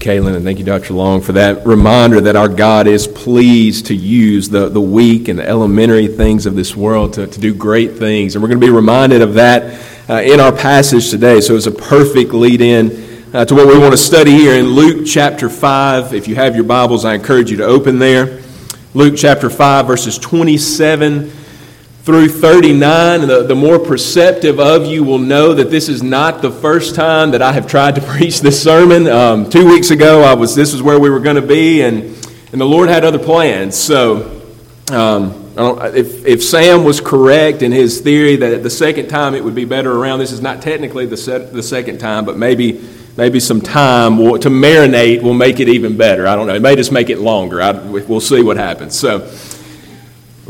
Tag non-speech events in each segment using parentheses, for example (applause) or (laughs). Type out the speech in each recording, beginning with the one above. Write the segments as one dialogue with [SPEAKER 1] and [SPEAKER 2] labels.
[SPEAKER 1] Kaylin, and thank you, Dr. Long, for that reminder that our God is pleased to use the, the weak and the elementary things of this world to, to do great things. And we're going to be reminded of that uh, in our passage today. So it's a perfect lead in uh, to what we want to study here in Luke chapter 5. If you have your Bibles, I encourage you to open there. Luke chapter 5, verses 27 through 39. The, the more perceptive of you will know that this is not the first time that I have tried to (laughs) preach this sermon. Um, two weeks ago, I was, this was where we were going to be, and, and the Lord had other plans. So, um, if, if Sam was correct in his theory that the second time it would be better around, this is not technically the, set, the second time, but maybe maybe some time will, to marinate will make it even better. I don't know. It may just make it longer. I, we'll see what happens. So,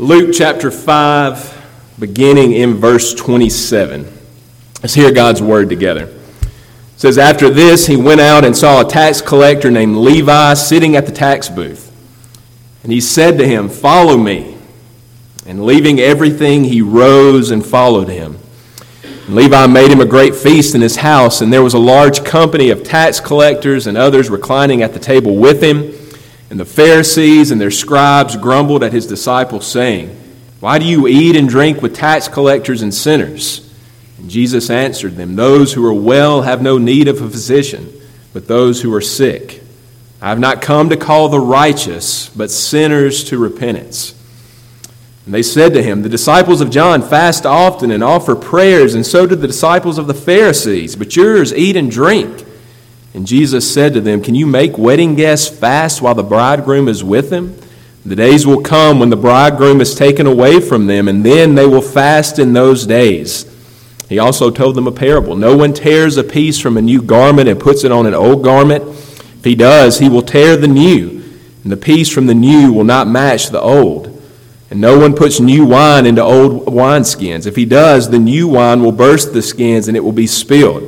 [SPEAKER 1] Luke chapter 5, beginning in verse 27. Let's hear God's word together. It says, After this, he went out and saw a tax collector named Levi sitting at the tax booth. And he said to him, Follow me. And leaving everything, he rose and followed him. Levi made him a great feast in his house, and there was a large company of tax collectors and others reclining at the table with him. And the Pharisees and their scribes grumbled at his disciples, saying, Why do you eat and drink with tax collectors and sinners? And Jesus answered them, Those who are well have no need of a physician, but those who are sick. I have not come to call the righteous, but sinners to repentance. And they said to him, The disciples of John fast often and offer prayers, and so do the disciples of the Pharisees, but yours eat and drink. And Jesus said to them, Can you make wedding guests fast while the bridegroom is with them? The days will come when the bridegroom is taken away from them, and then they will fast in those days. He also told them a parable No one tears a piece from a new garment and puts it on an old garment. If he does, he will tear the new, and the piece from the new will not match the old. And no one puts new wine into old wineskins. If he does, the new wine will burst the skins and it will be spilled,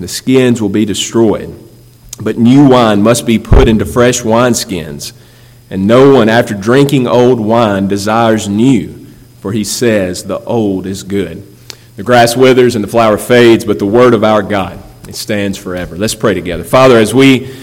[SPEAKER 1] and the skins will be destroyed. But new wine must be put into fresh wineskins. And no one, after drinking old wine, desires new, for he says, The old is good. The grass withers and the flower fades, but the word of our God, it stands forever. Let's pray together. Father, as we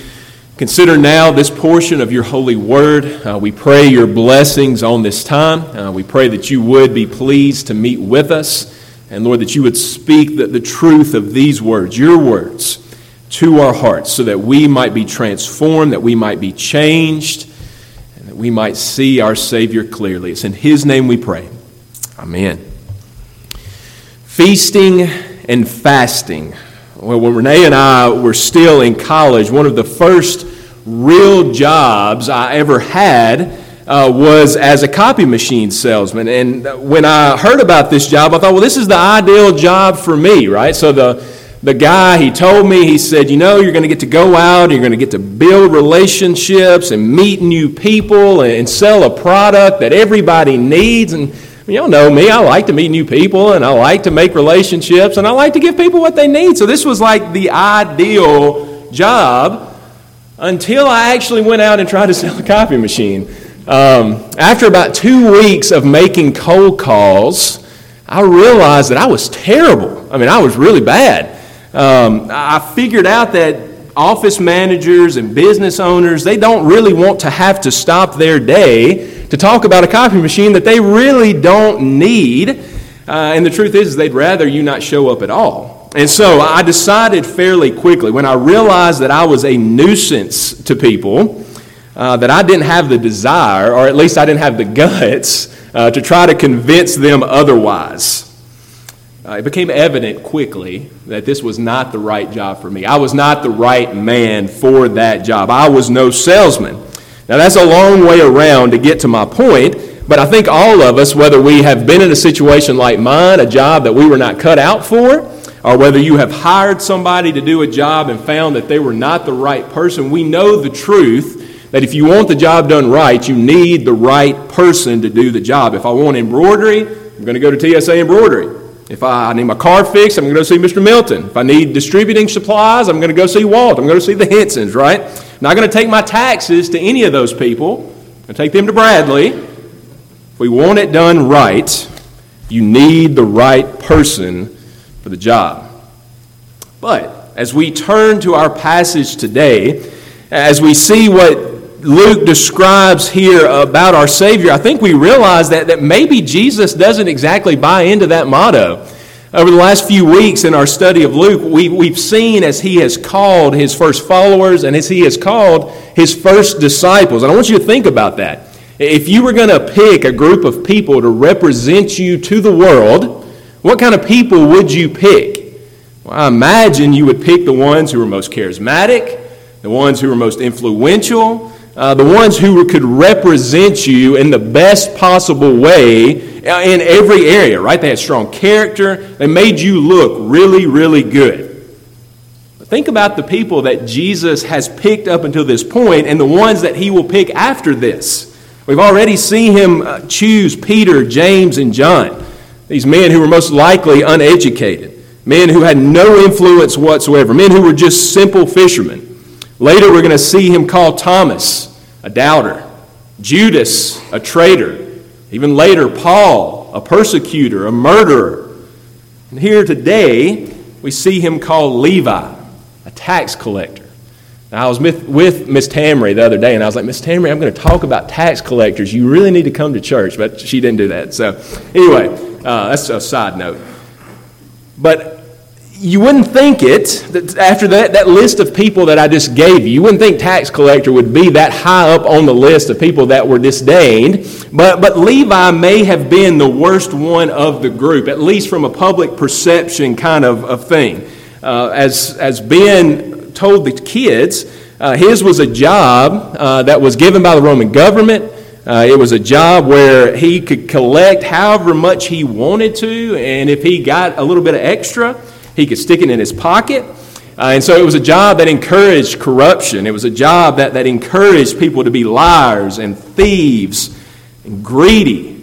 [SPEAKER 1] Consider now this portion of your holy word. Uh, we pray your blessings on this time. Uh, we pray that you would be pleased to meet with us. And Lord, that you would speak the, the truth of these words, your words, to our hearts so that we might be transformed, that we might be changed, and that we might see our Savior clearly. It's in His name we pray. Amen. Feasting and fasting. Well, when Renee and I were still in college, one of the first real jobs I ever had uh, was as a copy machine salesman. And when I heard about this job, I thought, well, this is the ideal job for me, right? So the, the guy, he told me, he said, you know, you're going to get to go out, you're going to get to build relationships and meet new people and sell a product that everybody needs. And y'all know me, I like to meet new people and I like to make relationships and I like to give people what they need. So this was like the ideal job until I actually went out and tried to sell a copy machine. Um, after about two weeks of making cold calls, I realized that I was terrible. I mean, I was really bad. Um, I figured out that office managers and business owners, they don't really want to have to stop their day to talk about a copy machine that they really don't need. Uh, and the truth is, they'd rather you not show up at all. And so I decided fairly quickly when I realized that I was a nuisance to people, uh, that I didn't have the desire, or at least I didn't have the guts, uh, to try to convince them otherwise. Uh, it became evident quickly that this was not the right job for me. I was not the right man for that job. I was no salesman. Now, that's a long way around to get to my point, but I think all of us, whether we have been in a situation like mine, a job that we were not cut out for, or whether you have hired somebody to do a job and found that they were not the right person, we know the truth that if you want the job done right, you need the right person to do the job. If I want embroidery, I'm going to go to TSA Embroidery. If I need my car fixed, I'm going to go see Mr. Milton. If I need distributing supplies, I'm going to go see Walt. I'm going to see the Hensons, right? I'm not going to take my taxes to any of those people. I'm going to take them to Bradley. If we want it done right, you need the right person for the job. But as we turn to our passage today, as we see what Luke describes here about our Savior, I think we realize that, that maybe Jesus doesn't exactly buy into that motto. Over the last few weeks in our study of Luke, we, we've seen as he has called his first followers and as he has called his first disciples. And I want you to think about that. If you were going to pick a group of people to represent you to the world, what kind of people would you pick? Well, I imagine you would pick the ones who are most charismatic, the ones who are most influential, uh, the ones who could represent you in the best possible way uh, in every area, right? They had strong character, they made you look really, really good. But think about the people that Jesus has picked up until this point and the ones that he will pick after this. We've already seen him uh, choose Peter, James, and John, these men who were most likely uneducated, men who had no influence whatsoever, men who were just simple fishermen. Later, we're going to see him call Thomas a doubter, Judas, a traitor, even later, Paul, a persecutor, a murderer. And here today, we see him called Levi, a tax collector. Now, I was with Miss Tamry the other day, and I was like, Miss Tamry, I'm going to talk about tax collectors. You really need to come to church. But she didn't do that. So, anyway, uh, that's a side note. But you wouldn't think it after that, that list of people that I just gave you. You wouldn't think tax collector would be that high up on the list of people that were disdained. But, but Levi may have been the worst one of the group, at least from a public perception kind of, of thing. Uh, as, as Ben told the kids, uh, his was a job uh, that was given by the Roman government. Uh, it was a job where he could collect however much he wanted to, and if he got a little bit of extra, he could stick it in his pocket. Uh, and so it was a job that encouraged corruption. It was a job that, that encouraged people to be liars and thieves and greedy.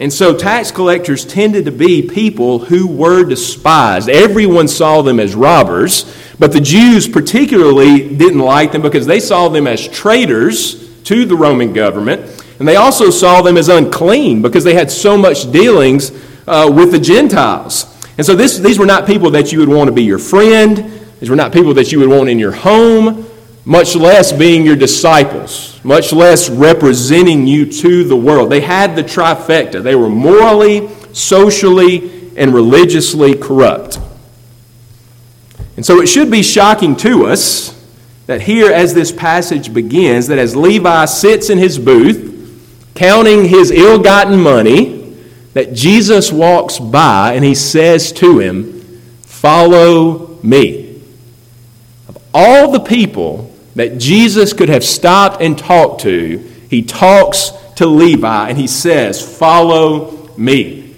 [SPEAKER 1] And so tax collectors tended to be people who were despised. Everyone saw them as robbers, but the Jews particularly didn't like them because they saw them as traitors to the Roman government. And they also saw them as unclean because they had so much dealings uh, with the Gentiles. And so this, these were not people that you would want to be your friend. These were not people that you would want in your home, much less being your disciples, much less representing you to the world. They had the trifecta. They were morally, socially, and religiously corrupt. And so it should be shocking to us that here, as this passage begins, that as Levi sits in his booth, counting his ill gotten money, that Jesus walks by and he says to him, Follow me. Of all the people that Jesus could have stopped and talked to, he talks to Levi and he says, Follow me.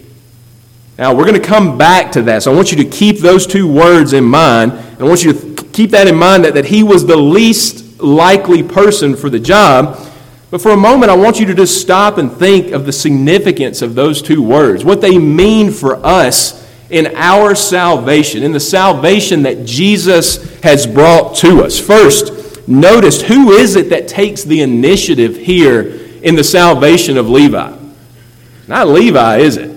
[SPEAKER 1] Now, we're going to come back to that. So I want you to keep those two words in mind. And I want you to keep that in mind that, that he was the least likely person for the job. But for a moment, I want you to just stop and think of the significance of those two words, what they mean for us in our salvation, in the salvation that Jesus has brought to us. First, notice who is it that takes the initiative here in the salvation of Levi? Not Levi, is it?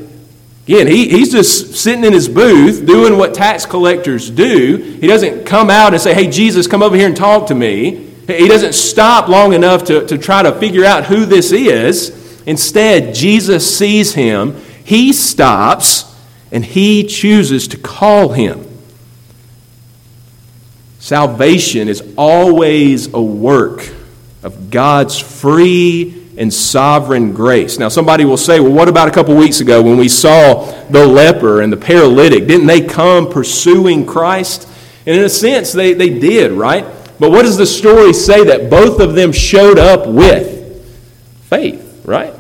[SPEAKER 1] Again, he, he's just sitting in his booth doing what tax collectors do. He doesn't come out and say, Hey, Jesus, come over here and talk to me. He doesn't stop long enough to, to try to figure out who this is. Instead, Jesus sees him, he stops, and he chooses to call him. Salvation is always a work of God's free and sovereign grace. Now, somebody will say, well, what about a couple weeks ago when we saw the leper and the paralytic? Didn't they come pursuing Christ? And in a sense, they, they did, right? But what does the story say that both of them showed up with? Faith, right?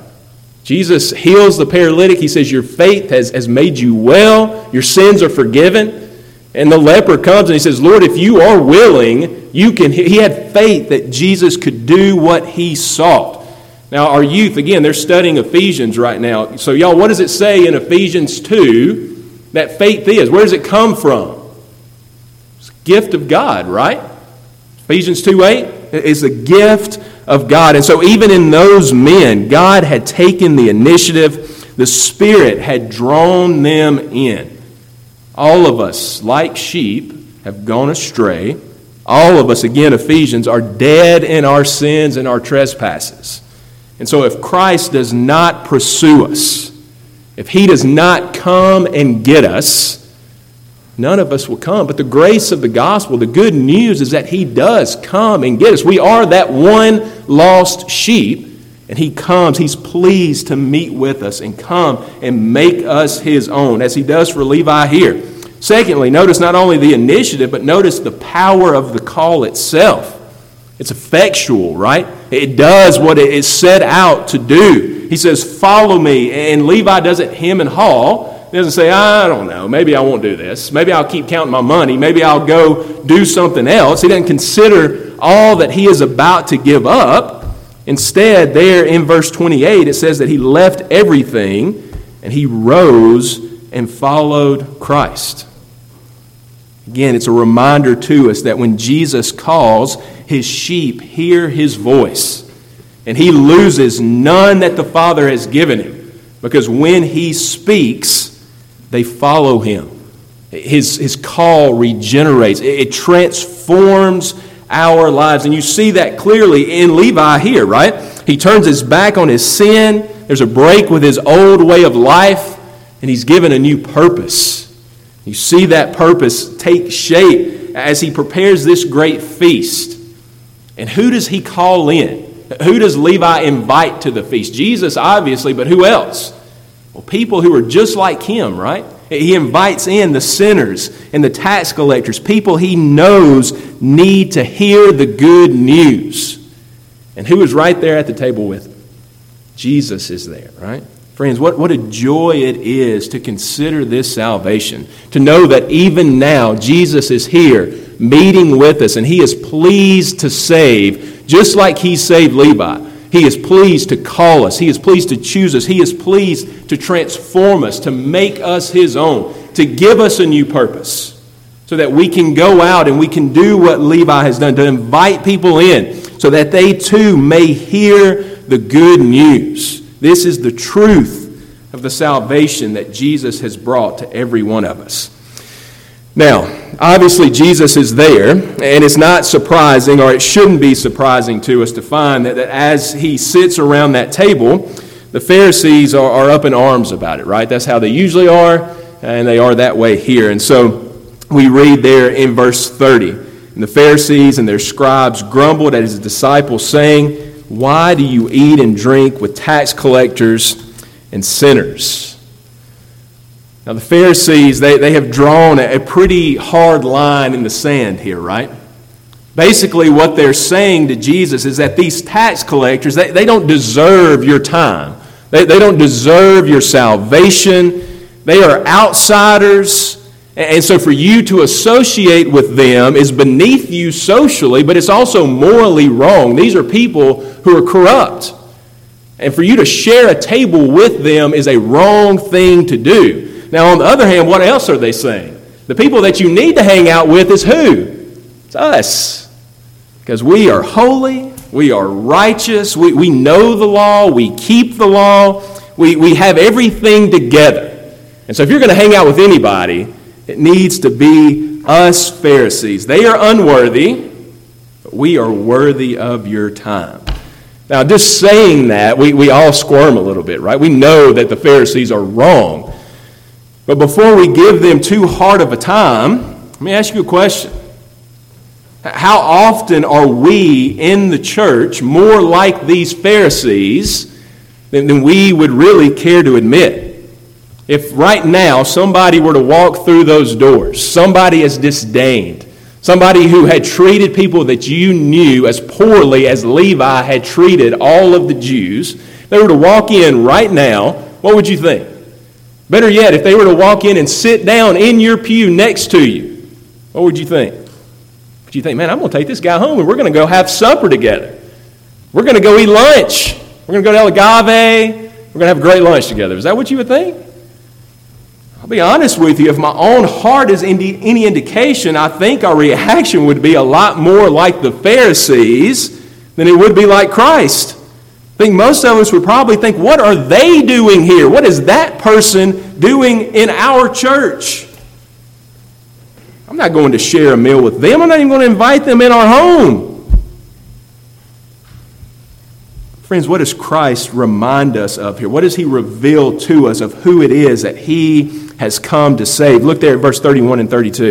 [SPEAKER 1] Jesus heals the paralytic. He says, Your faith has, has made you well, your sins are forgiven. And the leper comes and he says, Lord, if you are willing, you can. He had faith that Jesus could do what he sought. Now, our youth, again, they're studying Ephesians right now. So, y'all, what does it say in Ephesians 2 that faith is? Where does it come from? It's a gift of God, right? Ephesians 2 8 is a gift of God. And so, even in those men, God had taken the initiative, the Spirit had drawn them in. All of us, like sheep, have gone astray. All of us, again, Ephesians, are dead in our sins and our trespasses. And so if Christ does not pursue us, if he does not come and get us, none of us will come. But the grace of the gospel, the good news is that he does come and get us. We are that one lost sheep, and he comes. He's pleased to meet with us and come and make us his own, as he does for Levi here. Secondly, notice not only the initiative, but notice the power of the call itself. It's effectual, right? It does what it is set out to do. He says, Follow me. And Levi doesn't hem and haw. He doesn't say, I don't know, maybe I won't do this. Maybe I'll keep counting my money. Maybe I'll go do something else. He doesn't consider all that he is about to give up. Instead, there in verse 28, it says that he left everything and he rose and followed Christ. Again, it's a reminder to us that when Jesus calls, his sheep hear his voice, and he loses none that the Father has given him, because when he speaks, they follow him. His, his call regenerates, it, transforms our lives. And you see that clearly in Levi here, right? He turns his back on his sin, there's a break with his old way of life, and he's given a new purpose. You see that purpose take shape as he prepares this great feast. And who does he call in? Who does Levi invite to the feast? Jesus, obviously, but who else? Well, people who are just like him, right? He invites in the sinners and the tax collectors, people he knows need to hear the good news. And who is right there at the table with him? Jesus is there, right? Friends, what, what a joy it is to consider this salvation, to know that even now Jesus is here meeting with us and he is pleased to save, just like he saved Levi. He is pleased to call us, he is pleased to choose us, he is pleased to transform us, to make us his own, to give us a new purpose. So that we can go out and we can do what Levi has done, to invite people in, so that they too may hear the good news. This is the truth of the salvation that Jesus has brought to every one of us. Now, obviously, Jesus is there, and it's not surprising, or it shouldn't be surprising to us to find that, that as he sits around that table, the Pharisees are, are up in arms about it, right? That's how they usually are, and they are that way here. And so we read there in verse 30 And the Pharisees and their scribes grumbled at his disciples, saying, why do you eat and drink with tax collectors and sinners? Now, the Pharisees, they, they have drawn a pretty hard line in the sand here, right? Basically, what they're saying to Jesus is that these tax collectors, they, they don't deserve your time. They, they don't deserve your salvation. They are outsiders. And so for you to associate with them is beneath you socially, but it's also morally wrong. These are people who are corrupt. And for you to share a table with them is a wrong thing to do. Now, on the other hand, what else are they saying? The people that you need to hang out with is who? It's us. Because we are holy, we are righteous, we, we know the law, we keep the law, we, we have everything together. And so if you're going to hang out with anybody, it needs to be us Pharisees. They are unworthy, but we are worthy of your time. Now, just saying that, we, we all squirm a little bit, right? We know that the Pharisees are wrong. But before we give them too hard of a time, let me ask you a question. How often are we in the church more like these Pharisees than, than we would really care to admit? If right now somebody were to walk through those doors, somebody as disdained, somebody who had treated people that you knew as poorly as Levi had treated all of the Jews, they were to walk in right now, what would you think? Better yet, if they were to walk in and sit down in your pew next to you, what would you think? Would you think, man, I'm going to take this guy home and we're going to go have supper together? We're going to go eat lunch. We're going to go to El Agave. We're going to have a great lunch together. Is that what you would think? I'll be honest with you, if my own heart is indeed any indication, I think our reaction would be a lot more like the Pharisees than it would be like Christ. I think most of us would probably think, what are they doing here? What is that person doing in our church? I'm not going to share a meal with them. I'm not even going to invite them in our home. Friends, what does Christ remind us of here? What does he reveal to us of who it is that he has come to save? Look there at verse 31 and 32.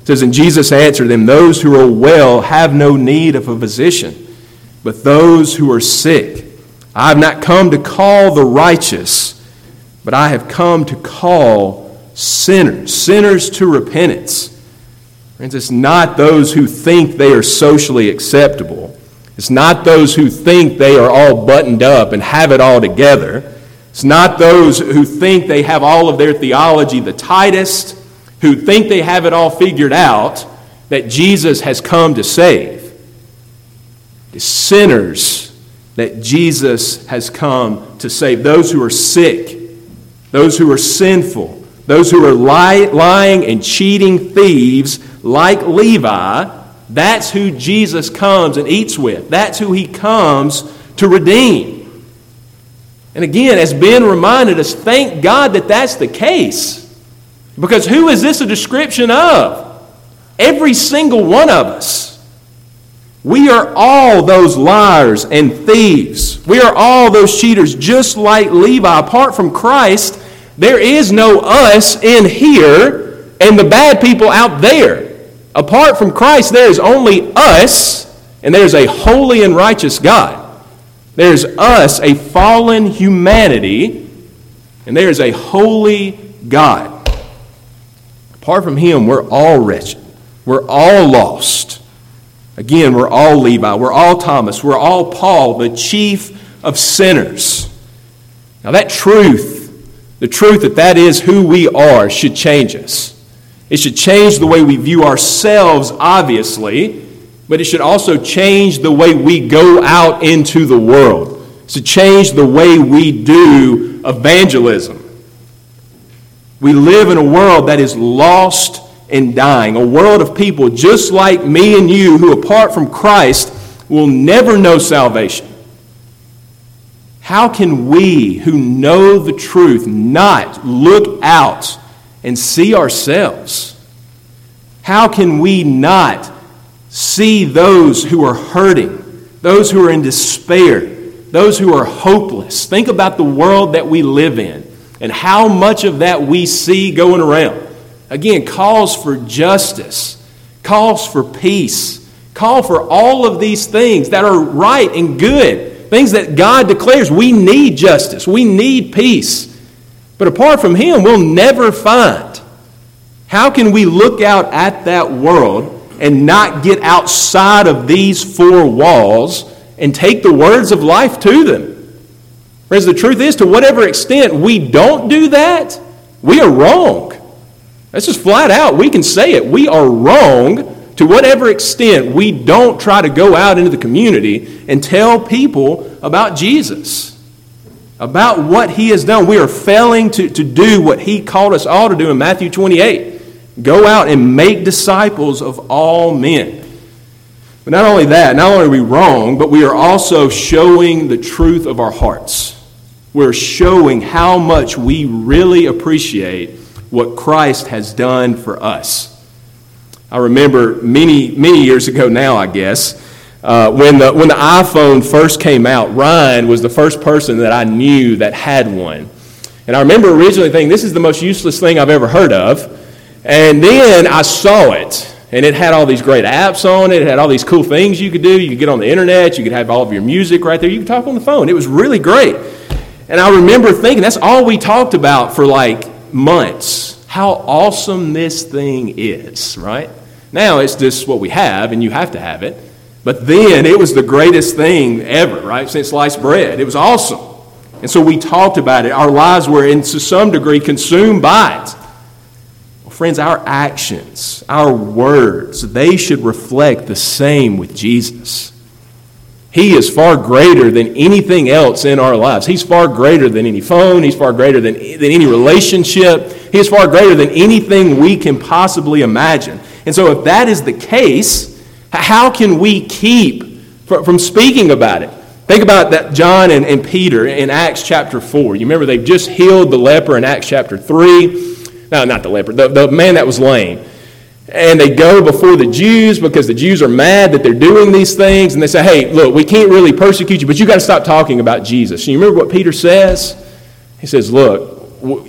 [SPEAKER 1] It says, And Jesus answered them, Those who are well have no need of a physician, but those who are sick. I have not come to call the righteous, but I have come to call sinners, sinners to repentance. Friends, it's not those who think they are socially acceptable. It's not those who think they are all buttoned up and have it all together. It's not those who think they have all of their theology the tightest, who think they have it all figured out, that Jesus has come to save. It's sinners that Jesus has come to save. Those who are sick, those who are sinful, those who are lying and cheating thieves like Levi, that's who Jesus comes and eats with. That's who he comes to redeem. And again, as Ben reminded us, thank God that that's the case. Because who is this a description of? Every single one of us. We are all those liars and thieves. We are all those cheaters, just like Levi. Apart from Christ, there is no us in here and the bad people out there. Apart from Christ, there is only us, and there's a holy and righteous God. There's us, a fallen humanity, and there's a holy God. Apart from Him, we're all wretched. We're all lost. Again, we're all Levi. We're all Thomas. We're all Paul, the chief of sinners. Now, that truth, the truth that that is who we are, should change us. It should change the way we view ourselves, obviously, but it should also change the way we go out into the world. It should change the way we do evangelism. We live in a world that is lost and dying, a world of people just like me and you who, apart from Christ, will never know salvation. How can we who know the truth not look out and see ourselves? How can we not see those who are hurting, those who are in despair, those who are hopeless? Think about the world that we live in and how much of that we see going around. Again, calls for justice, calls for peace, call for all of these things that are right and good, things that God declares we need justice, we need peace. But apart from Him, we'll never find. How can we look out at that world and not get outside of these four walls and take the words of life to them? Friends, the truth is, to whatever extent we don't do that, we are wrong. That's just flat out. We can say it. We are wrong to whatever extent we don't try to go out into the community and tell people about Jesus about what he has done. We are failing to, to do what he called us all to do in Matthew 28 go out and make disciples of all men. But not only that, not only are we wrong, but we are also showing the truth of our hearts. We're showing how much we really appreciate what Christ has done for us. I remember many, many years ago now, I guess, uh, when, the, when the iPhone first came out, Ryan was the first person that I knew that had one. And I remember originally thinking, this is the most useless thing I've ever heard of. And then I saw it, and it had all these great apps on it. It had all these cool things you could do. You could get on the internet, you could have all of your music right there, you could talk on the phone. It was really great. And I remember thinking, that's all we talked about for like months. How awesome this thing is, right? Now it's just what we have, and you have to have it. But then it was the greatest thing ever, right? Since sliced bread. It was awesome. And so we talked about it. Our lives were, in, to some degree, consumed by it. Well, friends, our actions, our words, they should reflect the same with Jesus. He is far greater than anything else in our lives. He's far greater than any phone. He's far greater than, than any relationship. He is far greater than anything we can possibly imagine. And so, if that is the case, how can we keep from speaking about it? Think about that John and, and Peter in Acts chapter 4. You remember they've just healed the leper in Acts chapter 3. No, not the leper, the, the man that was lame. And they go before the Jews because the Jews are mad that they're doing these things. And they say, hey, look, we can't really persecute you, but you got to stop talking about Jesus. And you remember what Peter says? He says, look,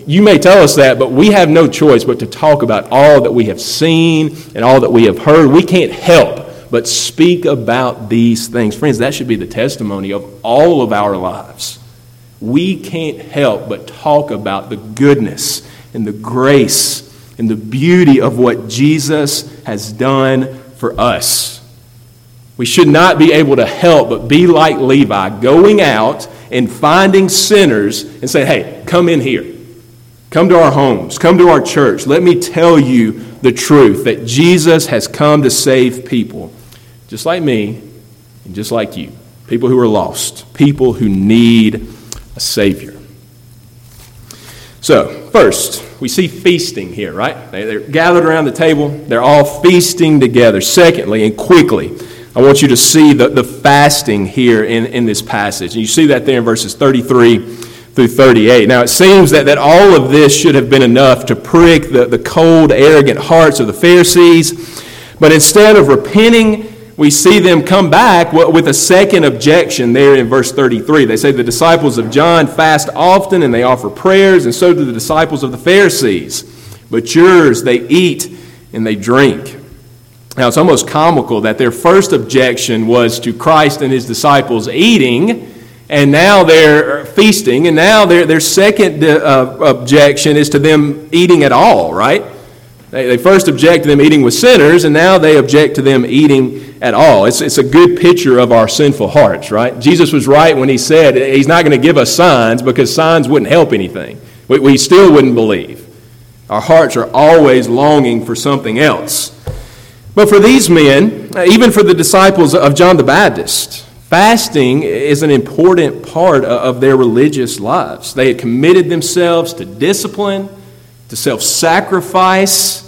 [SPEAKER 1] you may tell us that, but we have no choice but to talk about all that we have seen and all that we have heard. We can't help but speak about these things. Friends, that should be the testimony of all of our lives. We can't help but talk about the goodness and the grace and the beauty of what Jesus has done for us. We should not be able to help but be like Levi, going out and finding sinners and say, hey, come in here. Come to our homes. Come to our church. Let me tell you the truth that Jesus has come to save people just like me and just like you. People who are lost, people who need a Savior. So, first, we see feasting here, right? They're gathered around the table, they're all feasting together. Secondly, and quickly, I want you to see the, the fasting here in, in this passage. And you see that there in verses 33 through 38. Now, it seems that, that all of this should have been enough to prick the, the cold, arrogant hearts of the Pharisees. But instead of repenting we see them come back with a second objection there in verse 33. They say the disciples of John fast often and they offer prayers, and so do the disciples of the Pharisees. But yours, they eat and they drink. Now, it's almost comical that their first objection was to Christ and his disciples eating, and now they're feasting, and now their, their second uh, objection is to them eating at all, right? They, they first object to them eating with sinners, and now they object to them eating at all. It's, it's a good picture of our sinful hearts, right? Jesus was right when he said he's not going to give us signs because signs wouldn't help anything. We, we still wouldn't believe. Our hearts are always longing for something else. But for these men, uh, even for the disciples of John the Baptist, fasting is an important part of their religious lives. They had committed themselves to discipline to self sacrifice,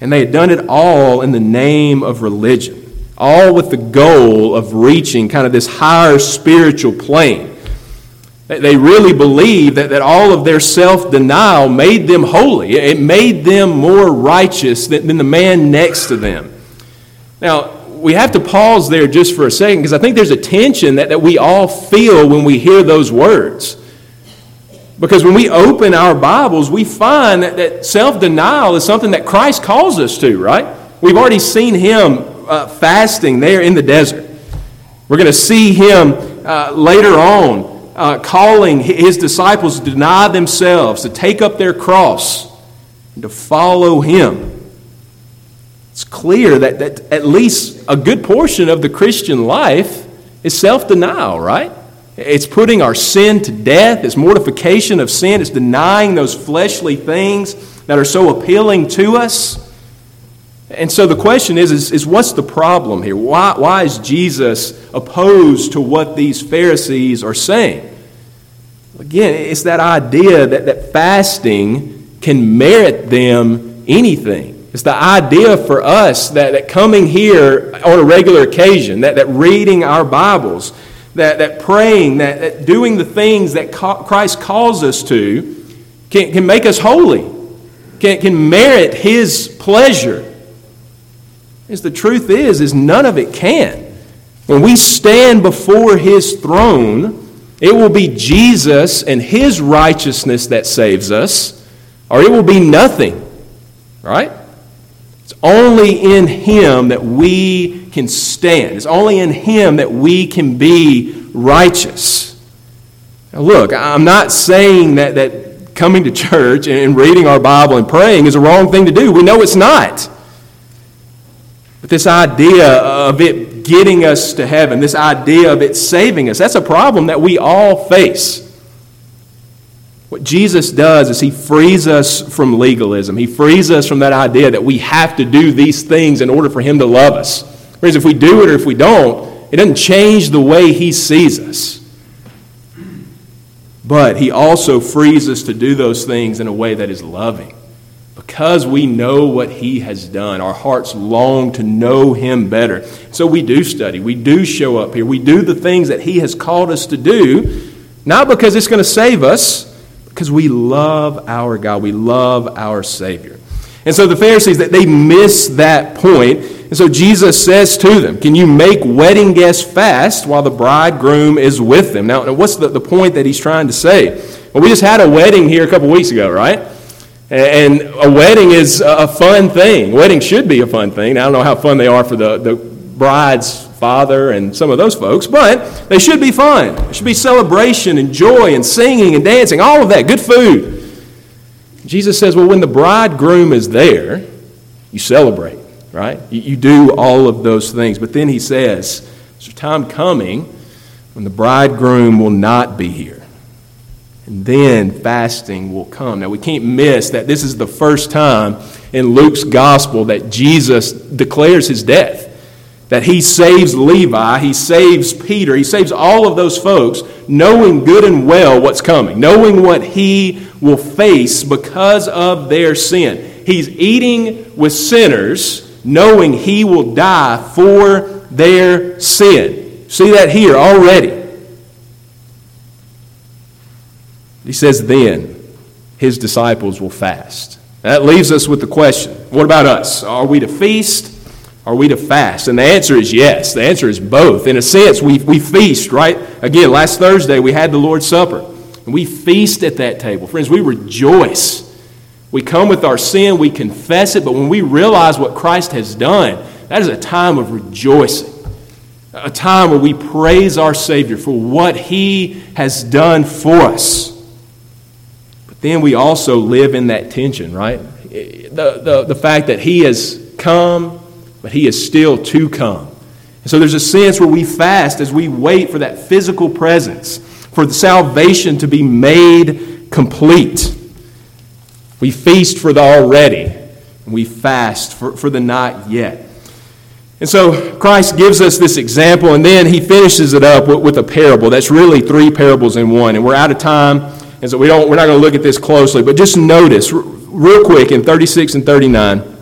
[SPEAKER 1] and they had done it all in the name of religion, all with the goal of reaching kind of this higher spiritual plane. They really believed that, that all of their self denial made them holy. It made them more righteous than, than the man next to them. Now, we have to pause there just for a second because I think there's a tension that, that we all feel when we hear those words. Because when we open our Bibles, we find that, that self denial is something that Christ calls us to, right? We've already seen him uh, fasting there in the desert. We're going to see him uh, later on uh, calling his disciples to deny themselves, to take up their cross, and to follow him. It's clear that, that at least a good portion of the Christian life is self denial, right? It's putting our sin to death. It's mortification of sin. It's denying those fleshly things that are so appealing to us. And so the question is, is, is what's the problem here? Why, why is Jesus opposed to what these Pharisees are saying? Again, it's that idea that, that fasting can merit them anything. It's the idea for us that, that coming here on a regular occasion, that, that reading our Bibles, that, that praying, that, that doing the things that Christ calls us to can, can make us holy, can, can merit His pleasure. As the truth is, is none of it can. When we stand before His throne, it will be Jesus and His righteousness that saves us, or it will be nothing. Right? It's only in Him that we can stand. It's only in Him that we can be righteous. Now, look, I'm not saying that, that coming to church and reading our Bible and praying is a wrong thing to do. We know it's not. But this idea of it getting us to heaven, this idea of it saving us, that's a problem that we all face. What Jesus does is he frees us from legalism. He frees us from that idea that we have to do these things in order for him to love us. Whereas if we do it or if we don't, it doesn't change the way he sees us. But he also frees us to do those things in a way that is loving. Because we know what he has done, our hearts long to know him better. So we do study, we do show up here, we do the things that he has called us to do, not because it's going to save us, because we love our God, we love our Savior. And so the Pharisees, that they miss that point. And so Jesus says to them, Can you make wedding guests fast while the bridegroom is with them? Now, what's the, the point that he's trying to say? Well, we just had a wedding here a couple weeks ago, right? And a wedding is a fun thing. Weddings should be a fun thing. I don't know how fun they are for the, the bride's father and some of those folks, but they should be fun. There should be celebration and joy and singing and dancing, all of that, good food. Jesus says, well, when the bridegroom is there, you celebrate, right? You, you do all of those things. But then he says, there's a time coming when the bridegroom will not be here. And then fasting will come. Now, we can't miss that this is the first time in Luke's gospel that Jesus declares his death. That he saves Levi, he saves Peter, he saves all of those folks, knowing good and well what's coming, knowing what he will face because of their sin. He's eating with sinners, knowing he will die for their sin. See that here already. He says, then his disciples will fast. That leaves us with the question what about us? Are we to feast? Are we to fast? And the answer is yes. The answer is both. In a sense, we, we feast, right? Again, last Thursday we had the Lord's Supper. And we feast at that table. Friends, we rejoice. We come with our sin, we confess it, but when we realize what Christ has done, that is a time of rejoicing. A time where we praise our Savior for what He has done for us. But then we also live in that tension, right? The, the, the fact that He has come, but He is still to come. And so there's a sense where we fast as we wait for that physical presence for the salvation to be made complete. We feast for the already, and we fast for, for the not yet. And so Christ gives us this example, and then he finishes it up with, with, a parable. That's really three parables in one. And we're out of time, and so we don't, we're not going to look at this closely. But just notice, real quick, in 36 and 39,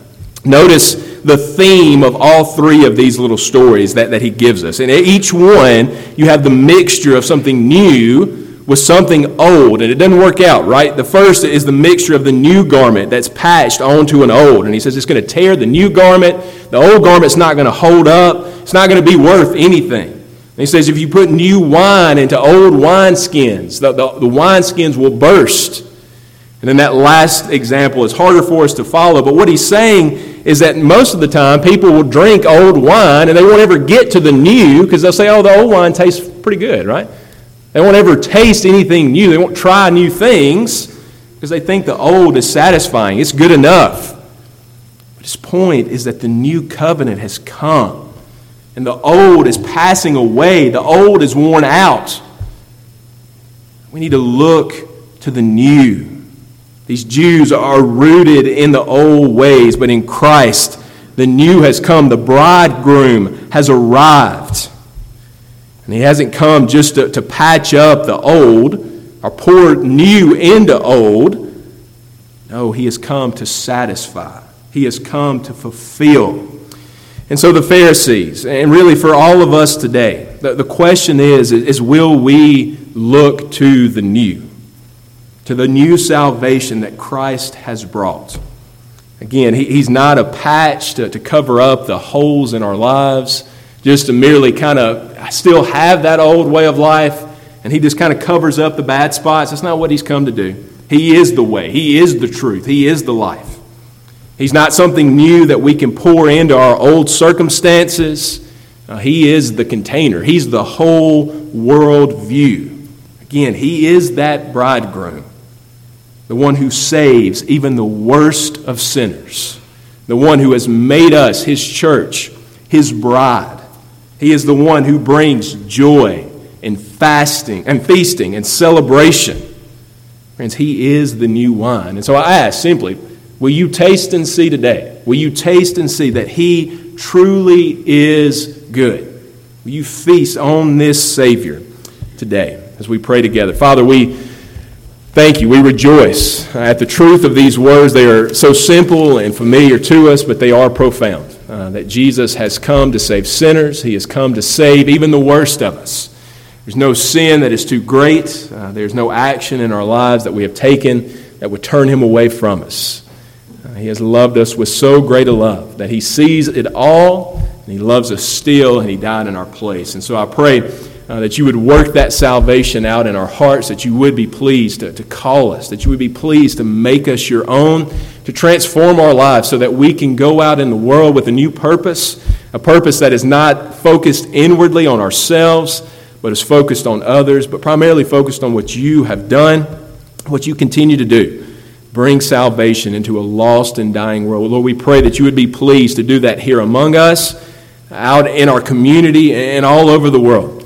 [SPEAKER 1] notice the theme of all three of these little stories that, that he gives us. And each one, you have the mixture of something new with something old, and it doesn't work out, right? The first is the mixture of the new garment that's patched onto an old. And he says it's going to tear the new garment. The old garment's not going to hold up, it's not going to be worth anything. And he says if you put new wine into old wineskins, the, the, the wineskins will burst. And then that last example is harder for us to follow, but what he's saying is that most of the time people will drink old wine and they won't ever get to the new because they'll say, oh, the old wine tastes pretty good, right? They won't ever taste anything new. They won't try new things because they think the old is satisfying. It's good enough. But his point is that the new covenant has come and the old is passing away, the old is worn out. We need to look to the new. These Jews are rooted in the old ways, but in Christ, the new has come. The bridegroom has arrived. And he hasn't come just to, to patch up the old or pour new into old. No, he has come to satisfy, he has come to fulfill. And so the Pharisees, and really for all of us today, the, the question is, is will we look to the new? To the new salvation that Christ has brought. Again, he, he's not a patch to, to cover up the holes in our lives, just to merely kind of still have that old way of life, and he just kind of covers up the bad spots. That's not what he's come to do. He is the way, he is the truth, he is the life. He's not something new that we can pour into our old circumstances. Uh, he is the container, he's the whole world view. Again, he is that bridegroom the one who saves even the worst of sinners, the one who has made us, his church, his bride. He is the one who brings joy and fasting and feasting and celebration. Friends, he is the new wine. And so I ask simply, will you taste and see today? Will you taste and see that he truly is good? Will you feast on this Savior today as we pray together? Father, we Thank you. We rejoice at the truth of these words. They are so simple and familiar to us, but they are profound. Uh, that Jesus has come to save sinners, He has come to save even the worst of us. There's no sin that is too great, uh, there's no action in our lives that we have taken that would turn Him away from us. Uh, He has loved us with so great a love that He sees it all, and He loves us still, and He died in our place. And so I pray uh, that you would work that salvation out in our hearts, that you would be pleased to, to call us, that you would be pleased to make us your own, to transform our lives so that we can go out in the world with a new purpose, a purpose that is not focused inwardly on ourselves, but is focused on others, but primarily focused on what you have done, what you continue to do. Bring salvation into a lost and dying world. Lord, we pray that you would be pleased to do that here among us, out in our community, and all over the world.